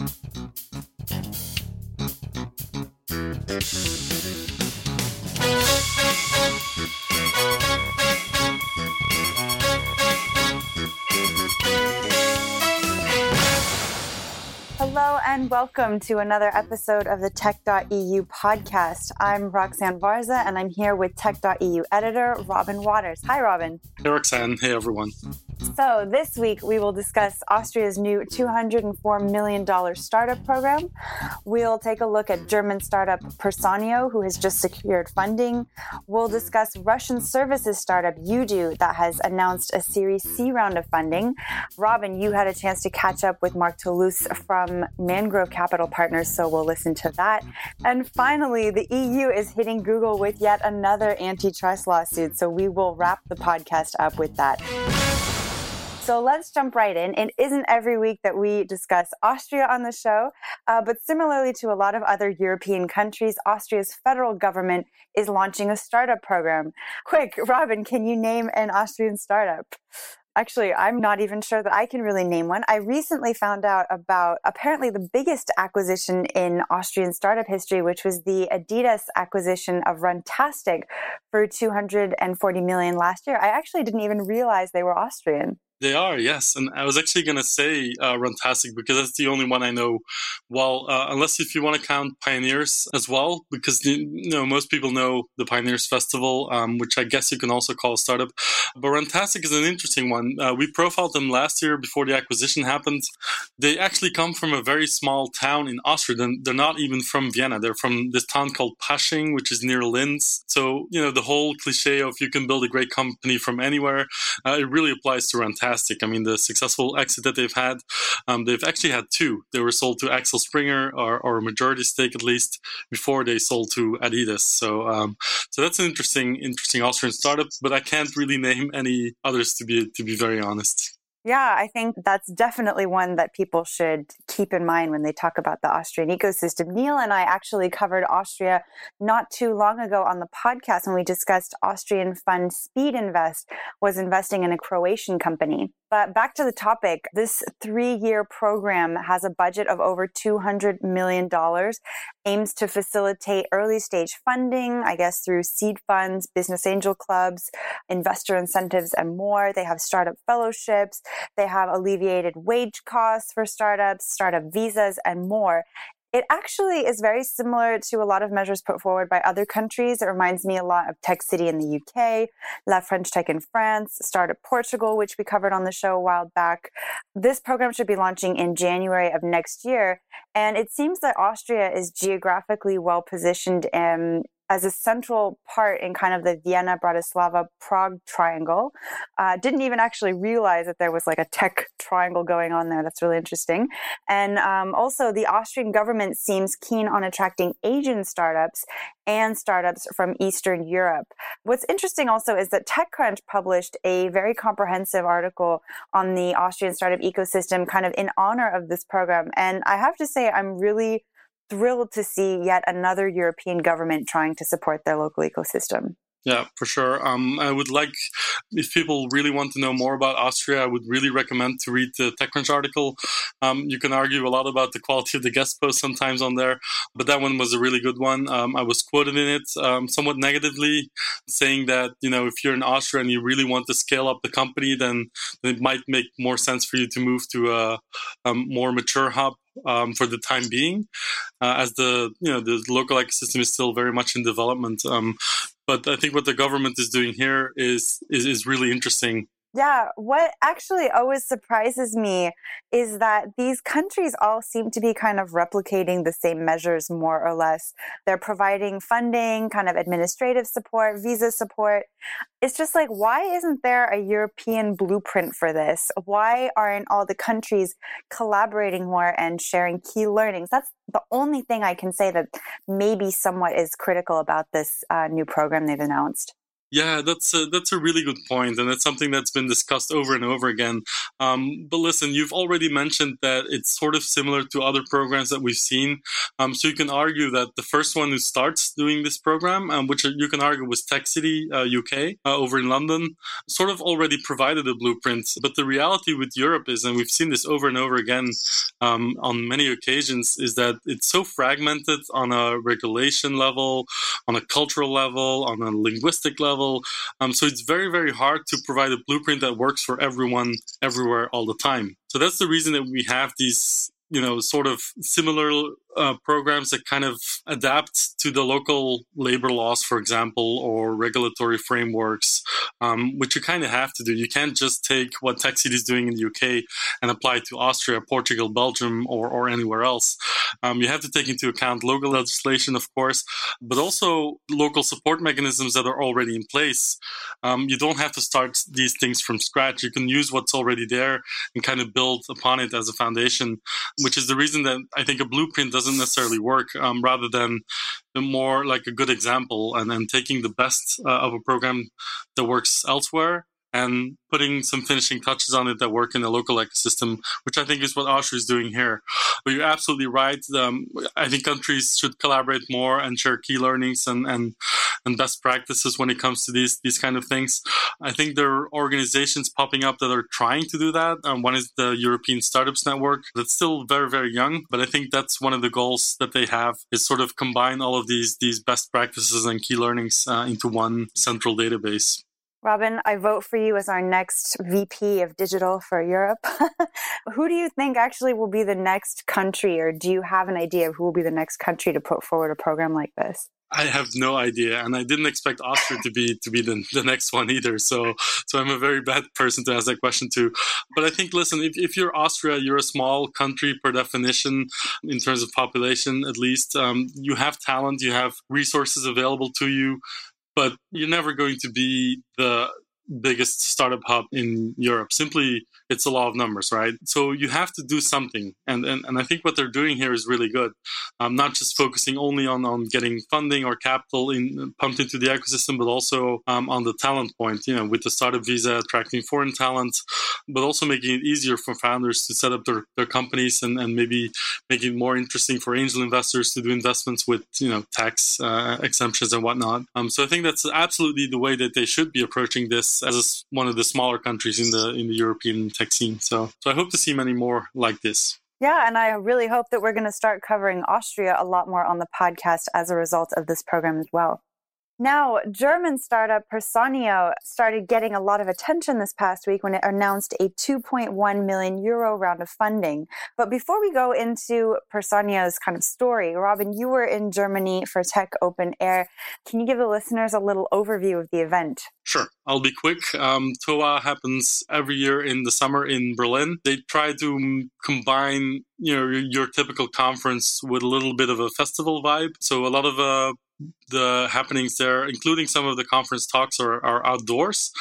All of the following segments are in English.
Hello and welcome to another episode of the Tech.eu podcast. I'm Roxanne Varza and I'm here with Tech.eu editor Robin Wauters. Hi, Robin. Hey, Roxanne. Hey, everyone. So, this week we will discuss Austria's new $204 million startup program. We'll take a look at German startup Personio, who has just secured funding. We'll discuss Russian services startup YouDo, that has announced a Series C round of funding. Robin, you had a chance to catch up with Mark Tluszcz from Mangrove Capital Partners, so we'll listen to that. And finally, the EU is hitting Google with yet another antitrust lawsuit, so we will wrap the podcast up with that. So let's jump right in. It isn't every week that we discuss Austria on the show, uh, but similarly to a lot of other European countries, Austria's federal government is launching a startup program. Quick, Robin, can you name an Austrian startup? Actually, I'm not even sure that I can really name one. I recently found out about apparently the biggest acquisition in Austrian startup history, which was the Adidas acquisition of Runtastic for 240 million last year. I actually didn't even realize they were Austrian. They are, yes. And I was actually going to say uh, Runtastic because that's the only one I know well, uh, unless if you want to count Pioneers as well, because you know most people know the Pioneers Festival, um, which I guess you can also call a startup. But Runtastic is an interesting one. Uh, we profiled them last year before the acquisition happened. They actually come from a very small town in Austria. They're, not even from Vienna. They're from this town called Pasching, which is near Linz. So, you know, the whole cliche of you can build a great company from anywhere, uh, it really applies to Runtastic fantastic. I mean, the successful exit that they've had, um, they've actually had two. They were sold to Axel Springer, or, or a majority stake at least, before they sold to Adidas. So, um, so that's an interesting, interesting Austrian startup. But I can't really name any others to be to be very honest. Yeah, I think that's definitely one that people should keep in mind when they talk about the Austrian ecosystem. Neil and I actually covered Austria not too long ago on the podcast when we discussed Austrian fund Speed Invest was investing in a Croatian company. But back to the topic, this three year program has a budget of over $200 million, aims to facilitate early stage funding, I guess through seed funds, business angel clubs, investor incentives, and more. They have startup fellowships. They have alleviated wage costs for startups, startup visas, and more. It actually is very similar to a lot of measures put forward by other countries. It reminds me a lot of Tech City in the UK, La French Tech in France, Startup Portugal, which we covered on the show a while back. This program should be launching in January of next year. And it seems that Austria is geographically well positioned in, as a central part in kind of the Vienna, Bratislava, Prague triangle. Uh, didn't even actually realize that there was like a tech triangle going on there. That's really interesting. And um, also, the Austrian government seems keen on attracting Asian startups and startups from Eastern Europe. What's interesting also is that TechCrunch published a very comprehensive article on the Austrian startup ecosystem, kind of in honor of this program. And I have to say, I'm really thrilled to see yet another European government trying to support their local ecosystem. Yeah, for sure. Um, I would like, if people really want to know more about Austria, I would really recommend to read the TechCrunch article. Um, you can argue a lot about the quality of the guest post sometimes on there, but that one was a really good one. Um, I was quoted in it um, somewhat negatively, saying that you know if you're in Austria and you really want to scale up the company, then, then it might make more sense for you to move to a, a more mature hub um, for the time being, uh, as the you know the local ecosystem is still very much in development. Um, but I think what the government is doing here is is, is really interesting yeah, what actually always surprises me is that these countries all seem to be kind of replicating the same measures more or less. They're providing funding, kind of administrative support, visa support. It's just like, why isn't there a European blueprint for this? Why aren't all the countries collaborating more and sharing key learnings? That's the only thing I can say that maybe somewhat is critical about this uh, new program they've announced. Yeah, that's a, that's a really good point, and it's something that's been discussed over and over again. Um, but listen, you've already mentioned that it's sort of similar to other programs that we've seen. Um, so you can argue that the first one who starts doing this program, um, which you can argue was Tech City uh, UK uh, over in London, sort of already provided a blueprint. But the reality with Europe is, and we've seen this over and over again um, on many occasions, is that it's so fragmented on a regulation level, on a cultural level, on a linguistic level. Um, so it's very, very hard to provide a blueprint that works for everyone, everywhere, all the time. So that's the reason that we have these you know, sort of similar uh, programs that kind of adapt to the local labor laws, for example, or regulatory frameworks, um, which you kind of have to do. You can't just take what Tech City is doing in the UK and apply it to Austria, Portugal, Belgium, or, or anywhere else. Um, you have to take into account local legislation, of course, but also local support mechanisms that are already in place. Um, you don't have to start these things from scratch. You can use what's already there and kind of build upon it as a foundation, which is the reason that I think a blueprint doesn't necessarily work um, rather than the more like a good example and then taking the best uh, of a program that works elsewhere and putting some finishing touches on it that work in the local ecosystem, which I think is what Austria is doing here. But you're absolutely right. Um, I think countries should collaborate more and share key learnings and, and, and best practices when it comes to these these kind of things. I think there are organizations popping up that are trying to do that. Um, one is the European Startups Network. That's still very very young, but I think that's one of the goals that they have is sort of combine all of these these best practices and key learnings uh, into one central database. Robin, I vote for you as our next VP of digital for Europe. who do you think actually will be the next country, or do you have an idea of who will be the next country to put forward a program like this? I have no idea, and I didn't expect Austria to be to be the, the next one either. So, so I'm a very bad person to ask that question to. But I think, listen, if, if you're Austria, you're a small country per definition in terms of population, at least. Um, you have talent, you have resources available to you but you're never going to be the biggest startup hub in Europe. Simply, it's a law of numbers, right? So you have to do something. And, and, and I think what they're doing here is really good. Um, not just focusing only on, on getting funding or capital in, pumped into the ecosystem, but also um, on the talent point, you know, with the startup visa, attracting foreign talent, but also making it easier for founders to set up their, their companies and, and maybe making it more interesting for angel investors to do investments with, you know, tax uh, exemptions and whatnot. Um, so I think that's absolutely the way that they should be approaching this as one of the smaller countries in the in the European tech scene. So so I hope to see many more like this. Yeah, and I really hope that we're going to start covering Austria a lot more on the podcast as a result of this program as well. Now, German startup Personio started getting a lot of attention this past week when it announced a 2.1 million euro round of funding. But before we go into Personio's kind of story, Robin, you were in Germany for Tech Open Air. Can you give the listeners a little overview of the event? Sure, I'll be quick. Um, TOA happens every year in the summer in Berlin. They try to combine you know your typical conference with a little bit of a festival vibe. So a lot of uh, the happenings there, including some of the conference talks, are, are outdoors,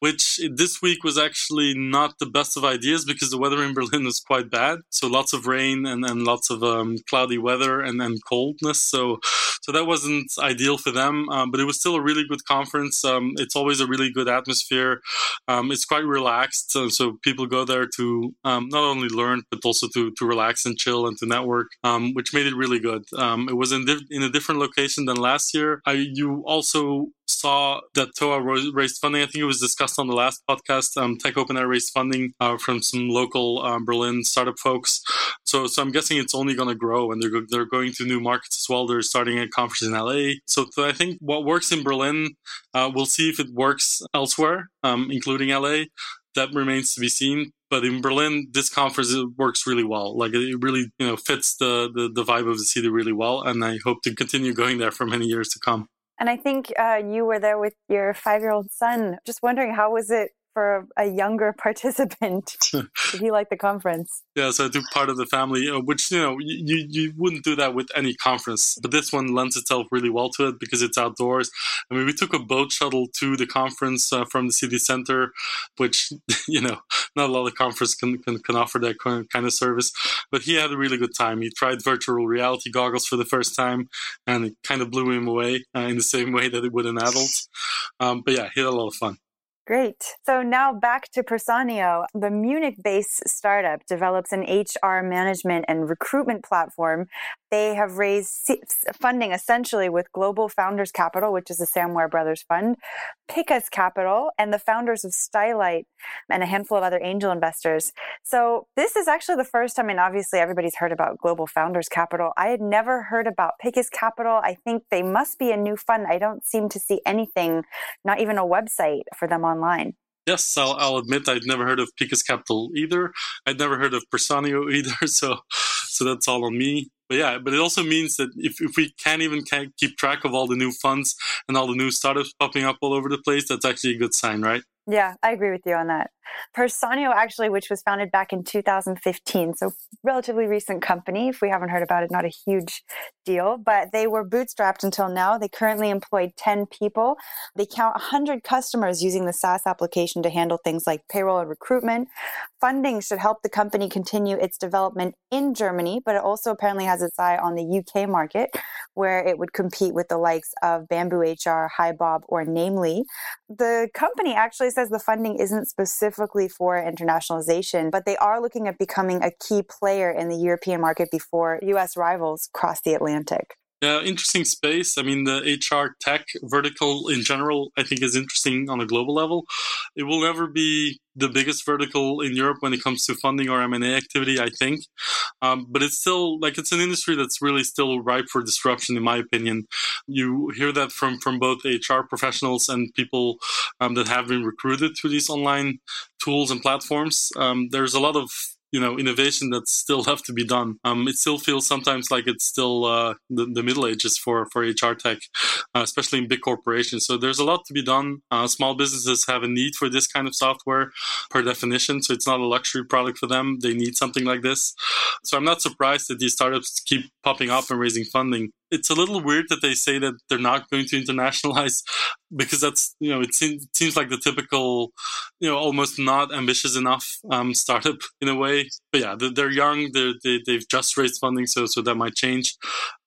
which this week was actually not the best of ideas because the weather in Berlin was quite bad. So lots of rain and, and lots of um, cloudy weather and, and coldness. So so that wasn't ideal for them, um, but it was still a really good conference. Um, it's always a really good atmosphere. Um, it's quite relaxed, so, so, people go there to um, not only learn but also to to relax and chill and to network, um, which made it really good. It was in in a different location than last year. I, you also saw that TOA raised funding. I think it was discussed on the last podcast. Um, Tech Open Air raised funding uh, from some local um, Berlin startup folks. So, so I'm guessing it's only going to grow, and they're they're going to new markets as well. They're starting a conference in LA. So, I think what works in Berlin, uh, we'll see if it works elsewhere, um, including LA. That remains to be seen but in Berlin, this conference works really well. Like it really, you know, fits the, the, the vibe of the city really well, and I hope to continue going there for many years to come. And I think uh, you were there with your five year old son. Just wondering, how was it for a younger participant. Did he like the conference? Yeah, so I took part of the family, uh, which you know you you wouldn't do that with any conference, but this one lends itself really well to it because it's outdoors. I mean, we took a boat shuttle to the conference uh, from the city center, which you know not a lot of conferences can, can can offer that kind of service. But he had a really good time. He tried virtual reality goggles for the first time, and it kind of blew him away uh, in the same way that it would an adult. Um, but yeah, he had a lot of fun. Great. So now back to Personio. The Munich based startup develops an HR management and recruitment platform. They have raised funding essentially with Global Founders Capital, which is a Samwer Brothers fund, Picus Capital, and the founders of Stylight and a handful of other angel investors. So this is actually the first time, and obviously everybody's heard about Global Founders Capital. I had never heard about Picus Capital. I think they must be a new fund. I don't seem to see anything, not even a website for them online. Yes, I'll, I'll, admit I'd never heard of Picus Capital either. I'd never heard of Personio either, so so that's all on me. But yeah, but it also means that if, if we can't even keep track of all the new funds and all the new startups popping up all over the place, that's actually a good sign, right? Yeah, I agree with you on that. Personio, actually, which was founded back in 2015, so relatively recent company. If we haven't heard about it, not a huge deal, but they were bootstrapped until now. They currently employ 10 people. They count 100 customers using the SaaS application to handle things like payroll and recruitment. Funding should help the company continue its development in Germany, but it also apparently has its eye on the UK market, where it would compete with the likes of Bamboo HR, HiBob, or Namely. The company actually says the funding isn't specifically for internationalization, but they are looking at becoming a key player in the European market before US rivals cross the Atlantic. Yeah, interesting space. I mean, the HR tech vertical in general, I think, is interesting on a global level. It will never be the biggest vertical in Europe when it comes to funding or M&A activity, I think. Um, but it's still like it's an industry that's really still ripe for disruption, in my opinion. You hear that from from both HR professionals and people um, that have been recruited to these online tools and platforms. Um, there's a lot of you know innovation that still have to be done. Um, it still feels sometimes like it's still uh, the, the, Middle Ages for for HR tech, uh, especially in big corporations. So there's a lot to be done. Uh, small businesses have a need for this kind of software per definition. So it's not a luxury product for them. They need something like this. So I'm not surprised that these startups keep popping up and raising funding it's a little weird that they say that they're not going to internationalize because that's you know it seems, it seems like the typical you know almost not ambitious enough um, startup in a way. But yeah they're, young they're, they, they've just raised funding so so that might change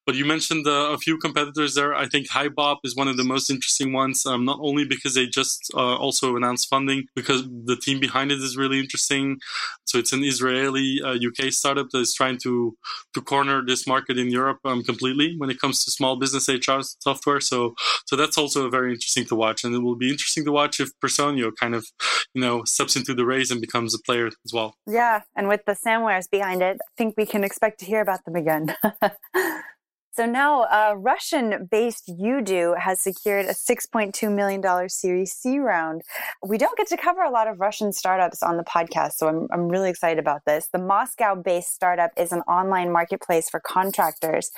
but you mentioned uh, a few competitors there. I think HiBob is one of the most interesting ones, um, not only because they just uh, also announced funding, because the team behind it is really interesting. So it's an Israeli uh, UK startup that is trying to to corner this market in Europe um, completely when it comes to small business HR software. So so that's also very interesting to watch, and it will be interesting to watch if Personio kind of you know steps into the race and becomes a player as well. Yeah, and with the Samwers behind it, I think we can expect to hear about them again. So now, uh, Russian based YouDo has secured a $6.2 million Series C round. We don't get to cover a lot of Russian startups on the podcast, so I'm, I'm really excited about this. The Moscow based startup is an online marketplace for contractors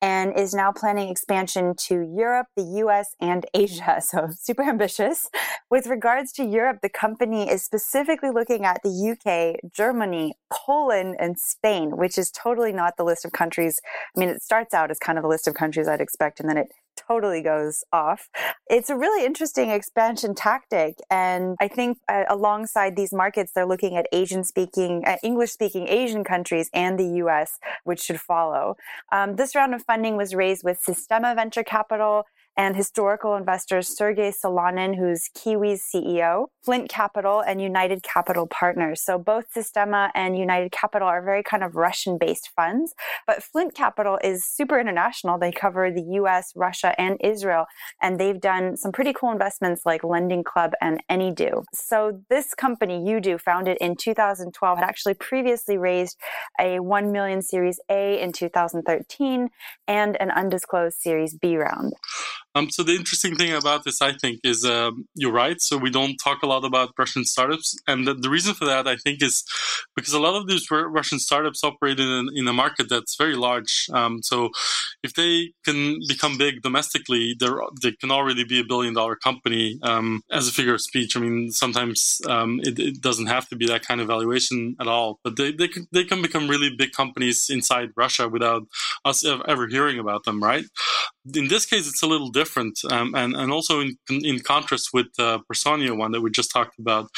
and is now planning expansion to Europe, the US, and Asia. So super ambitious. With regards to Europe, the company is specifically looking at the UK, Germany, Poland, and Spain, which is totally not the list of countries. I mean, it starts out as kind of a list of countries I'd expect, and then it totally goes off. It's a really interesting expansion tactic. And I think uh, alongside these markets, they're looking at Asian speaking, uh, English speaking Asian countries and the US, which should follow. Um, this round of funding was raised with Sistema Venture Capital, and historical investors Sergey Solonin, who's Qiwi's CEO, Flint Capital, and United Capital Partners. So both Sistema and United Capital are very kind of Russian based funds, but Flint Capital is super international. They cover the US, Russia, and Israel, and they've done some pretty cool investments like Lending Club and AnyDo. So this company, YouDo, founded in 2012, had actually previously raised a 1 million Series A in 2013 and an undisclosed Series B round. Um, so the interesting thing about this, I think, is um, you're right. So we don't talk a lot about Russian startups, and the, the reason for that, I think, is because a lot of these Russian startups operate in, in a market that's very large. Um, so if they can become big domestically, they can already be a billion dollar company um, as a figure of speech. I mean, sometimes um, it, it, doesn't have to be that kind of valuation at all, but they they can, they can become really big companies inside Russia without us ever hearing about them, right? In this case, it's a little different, um, and and also in in contrast with the uh, Personio one that we just talked about.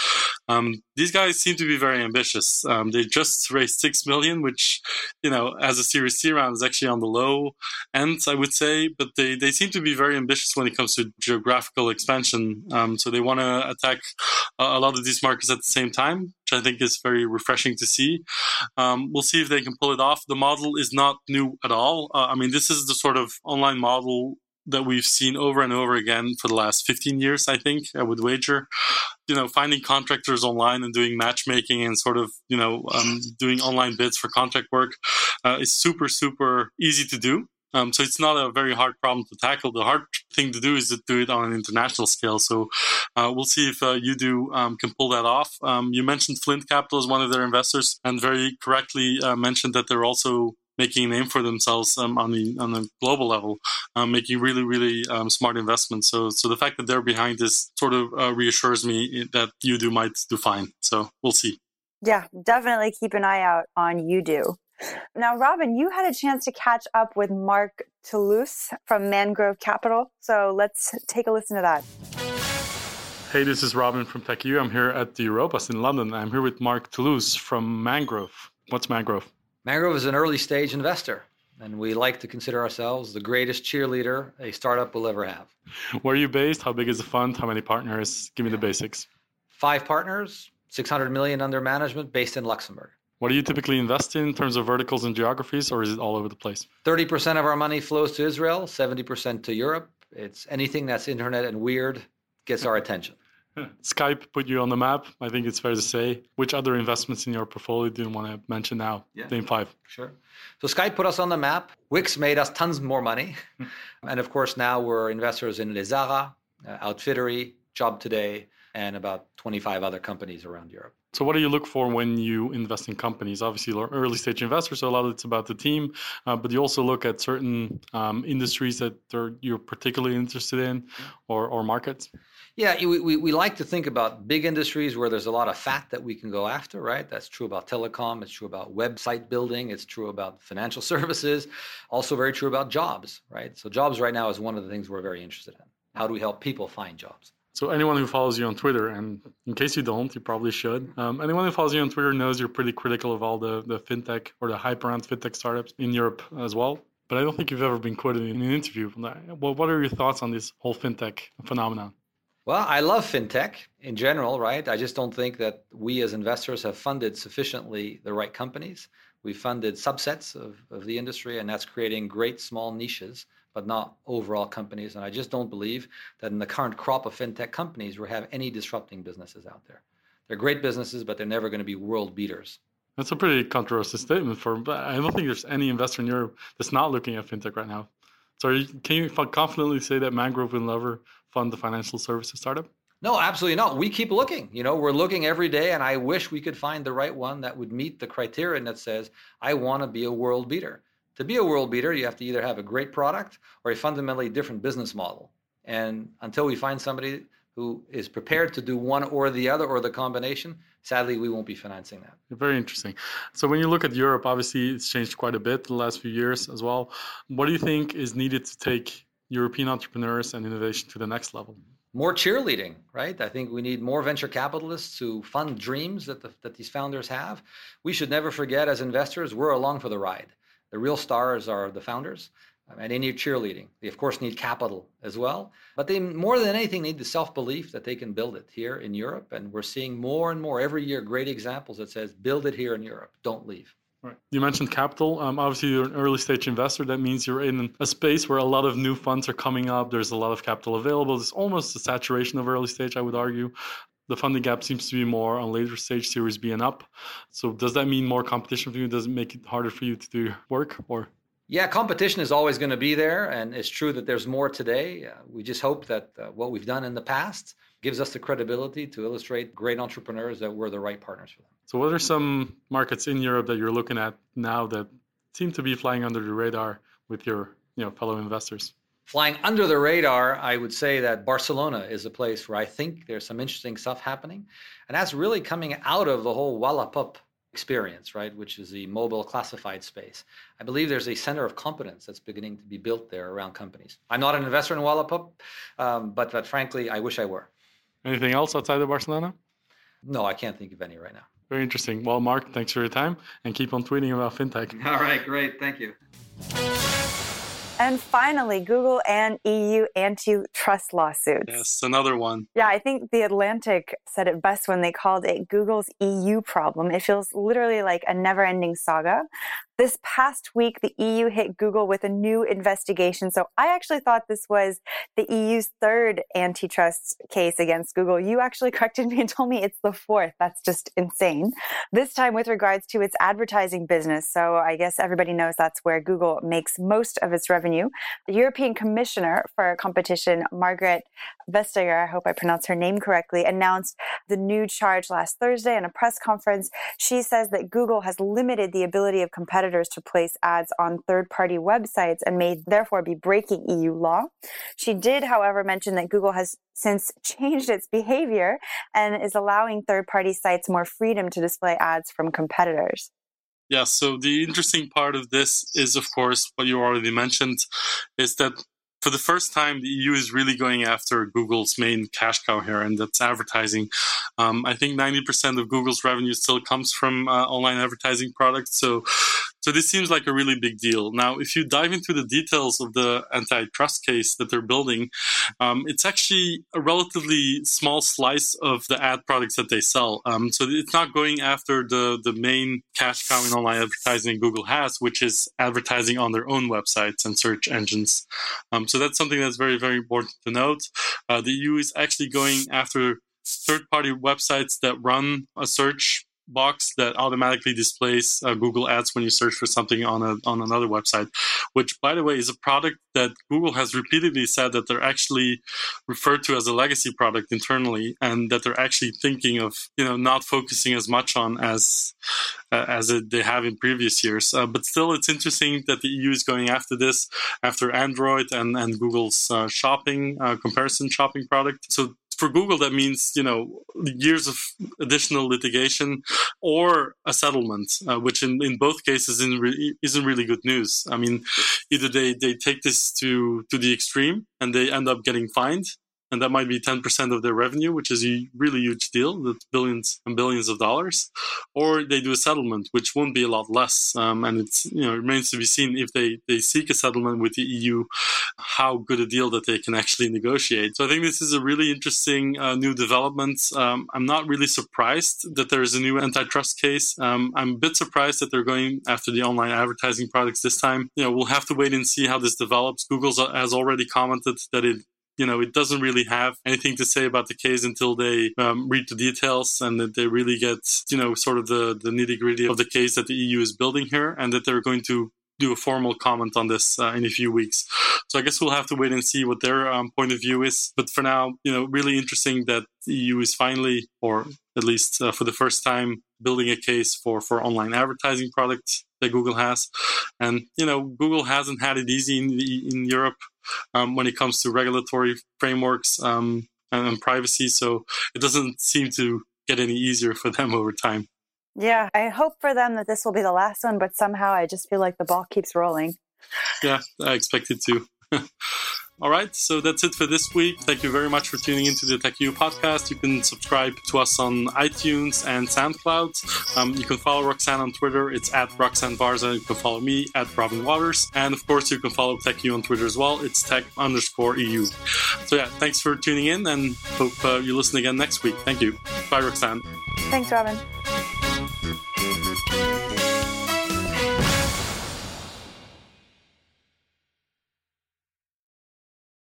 Um, these guys seem to be very ambitious. Um, they just raised six million, which, you know, as a Series C round is actually on the low end, I would say. But they, they seem to be very ambitious when it comes to geographical expansion. Um, so they want to attack a, a, lot of these markets at the same time, which I think is very refreshing to see. Um, we'll see if they can pull it off. The model is not new at all. Uh, I mean, this is the sort of online model that we've seen over and over again for the last 15 years, I think, I would wager. You know, finding contractors online and doing matchmaking and sort of, you know, um, doing online bids for contract work uh, is super, super easy to do. Um, so it's not a very hard problem to tackle. The hard thing to do is to do it on an international scale. So uh, we'll see if uh, do um, can pull that off. Um, you mentioned Flint Capital as one of their investors, and very correctly uh, mentioned that they're also making a name for themselves um, on the on the global level, um, making really really um, smart investments. So so the fact that they're behind this sort of uh, reassures me that YouDo might do fine. So we'll see. Yeah, definitely keep an eye out on YouDo. Now, Robin, you had a chance to catch up with Mark Tluszcz from Mangrove Capital. So let's take a listen to that. Hey, this is Robin from Tech.eu. I'm here at the Europas in London. I'm here with Mark Tluszcz from Mangrove. What's Mangrove? Mangrove is an early stage investor, and we like to consider ourselves the greatest cheerleader a startup will ever have. Where are you based? How big is the fund? How many partners? Give me the basics. Five partners, 600 million under management, based in Luxembourg. What do you typically invest in in terms of verticals and geographies, or is it all over the place? 30% of our money flows to Israel, 70% to Europe. It's anything that's internet and weird gets our attention. Skype put you on the map. I think it's fair to say. Which other investments in your portfolio do you want to mention now? Yeah. Name five. Sure. So Skype put us on the map. Wix made us tons more money. and of course, now we're investors in Lesara, uh, Outfittery, Job Today, and about 25 other companies around Europe. So, what do you look for when you invest in companies? Obviously, you're early stage investors, so a lot of it's about the team, uh, but you also look at certain um, industries that you're particularly interested in or, or markets. Yeah, we, we, we like to think about big industries where there's a lot of fat that we can go after, right? That's true about telecom, it's true about website building, it's true about financial services, also very true about jobs, right? So, jobs right now is one of the things we're very interested in. How do we help people find jobs? So anyone who follows you on Twitter, and in case you don't, you probably should. Um, anyone who follows you on Twitter knows you're pretty critical of all the the fintech or the hype around fintech startups in Europe as well. But I don't think you've ever been quoted in an interview. Well, what are your thoughts on this whole fintech phenomenon? Well, I love fintech in general, right? I just don't think that we as investors have funded sufficiently the right companies. We funded subsets of, of the industry, and that's creating great small niches but not overall companies. And I just don't believe that in the current crop of fintech companies, we have any disrupting businesses out there. They're great businesses, but they're never going to be world beaters. That's a pretty controversial statement. For but I don't think there's any investor in Europe that's not looking at fintech right now. So can you confidently say that Mangrove and never fund the financial services startup? No, absolutely not. We keep looking. You know, we're looking every day, and I wish we could find the right one that would meet the criterion that says, I want to be a world beater to be a world beater, you have to either have a great product or a fundamentally different business model. And until we find somebody who is prepared to do one or the other or the combination, sadly, we won't be financing that. Very interesting. So, when you look at Europe, obviously it's changed quite a bit the last few years as well. What do you think is needed to take European entrepreneurs and innovation to the next level? More cheerleading, right? I think we need more venture capitalists to fund dreams that, the, that these founders have. We should never forget, as investors, we're along for the ride. The real stars are the founders, and they need cheerleading. They, of course, need capital as well, but they more than anything need the self-belief that they can build it here in Europe. And we're seeing more and more every year great examples that says, "Build it here in Europe. Don't leave." Right. You mentioned capital. Um, obviously, you're an early stage investor. That means you're in a space where a lot of new funds are coming up. There's a lot of capital available. There's almost a saturation of early stage, I would argue the funding gap seems to be more on later stage series B and up. So does that mean more competition for you? Does it make it harder for you to do work or? Yeah, competition is always going to be there, and it's true that there's more today. Uh, we just hope that uh, what we've done in the past gives us the credibility to illustrate great entrepreneurs that we're the right partners for them. So, what are some markets in Europe that you're looking at now that seem to be flying under the radar with your you know fellow investors? Flying under the radar, I would say that Barcelona is a place where I think there's some interesting stuff happening, and that's really coming out of the whole Wallapop experience, right, which is the mobile classified space. I believe there's a center of competence that's beginning to be built there around companies. I'm not an investor in Wallapop, um, but, but frankly, I wish I were. Anything else outside of Barcelona? No, I can't think of any right now. Very interesting. Well, Mark, thanks for your time and keep on tweeting about fintech. All right, great. Thank you. And finally, Google and EU antitrust lawsuits. Yes, another one. Yeah, I think The Atlantic said it best when they called it Google's EU problem. It feels literally like a never ending saga. This past week, the EU hit Google with a new investigation. So I actually thought this was the EU's third antitrust case against Google. You actually corrected me and told me it's the fourth. That's just insane. This time with regards to its advertising business. So I guess everybody knows that's where Google makes most of its revenue. The European Commissioner for Competition, Margaret Vestager, I hope I pronounced her name correctly, announced the new charge last Thursday in a press conference. She says that Google has limited the ability of competitors competitors to place ads on third party websites and may therefore be breaking EU law. She did, however, mention that Google has since changed its behavior and is allowing third party sites more freedom to display ads from competitors. Yeah, so the interesting part of this is, of course, what you already mentioned, is that for the first time, the EU is really going after Google's main cash cow here, and that's advertising. Um, I think 90% of Google's revenue still comes from uh, online advertising products. So so this seems like a really big deal. Now, if you dive into the details of the antitrust case that they're building, um, it's actually a relatively small slice of the ad products that they sell. Um, so it's not going after the, the main cash cow in online advertising Google has, which is advertising on their own websites and search engines. Um, so that's something that's very, very important to note. Uh, the EU is actually going after third party websites that run a search box that automatically displays uh, Google Ads when you search for something on a on another website, which by the way is a product that Google has repeatedly said that they're actually referred to as a legacy product internally, and that they're actually thinking of you know not focusing as much on as uh, as it, they have in previous years. Uh, but still, it's interesting that the EU is going after this after Android and and Google's uh, shopping uh, comparison shopping product. So for Google, that means you know years of additional litigation or a settlement, uh, which in, in both cases isn't really, isn't really good news. I mean, either they, they take this to to the extreme and they end up getting fined, and that might be 10% of their revenue, which is a really huge deal, that's billions and billions of dollars, or they do a settlement, which won't be a lot less. Um, and it's you know it remains to be seen if they they seek a settlement with the EU, how good a deal that they can actually negotiate. So I think this is a really interesting uh, new development. Um, I'm not really surprised that there is a new antitrust case. Um, I'm a bit surprised that they're going after the online advertising products this time. You know, we'll have to wait and see how this develops. Google has already commented that it you know, it doesn't really have anything to say about the case until they um, read the details and that they really get, you know, sort of the, the nitty gritty of the case that the EU is building here and that they're going to do a formal comment on this uh, in a few weeks. So I guess we'll have to wait and see what their um, point of view is. But for now, you know, really interesting that the EU is finally, or at least uh, for the first time, building a case for for online advertising products that Google has. And you know, Google hasn't had it easy in the, in Europe um, when it comes to regulatory frameworks um, and, and privacy. So it doesn't seem to get any easier for them over time. Yeah, I hope for them that this will be the last one, but somehow I just feel like the ball keeps rolling. Yeah, I expect it to. All right, so that's it for this week. Thank you very much for tuning into the Tech.eu podcast. You can subscribe to us on iTunes and SoundCloud. Um, you can follow Roxanne on Twitter. It's at Roxanne Varza. You can follow me at Robin Wauters. And of course, you can follow Tech.eu on Twitter as well. It's tech underscore EU. So yeah, thanks for tuning in and hope uh, you listen again next week. Thank you. Bye, Roxanne. Thanks, Robin.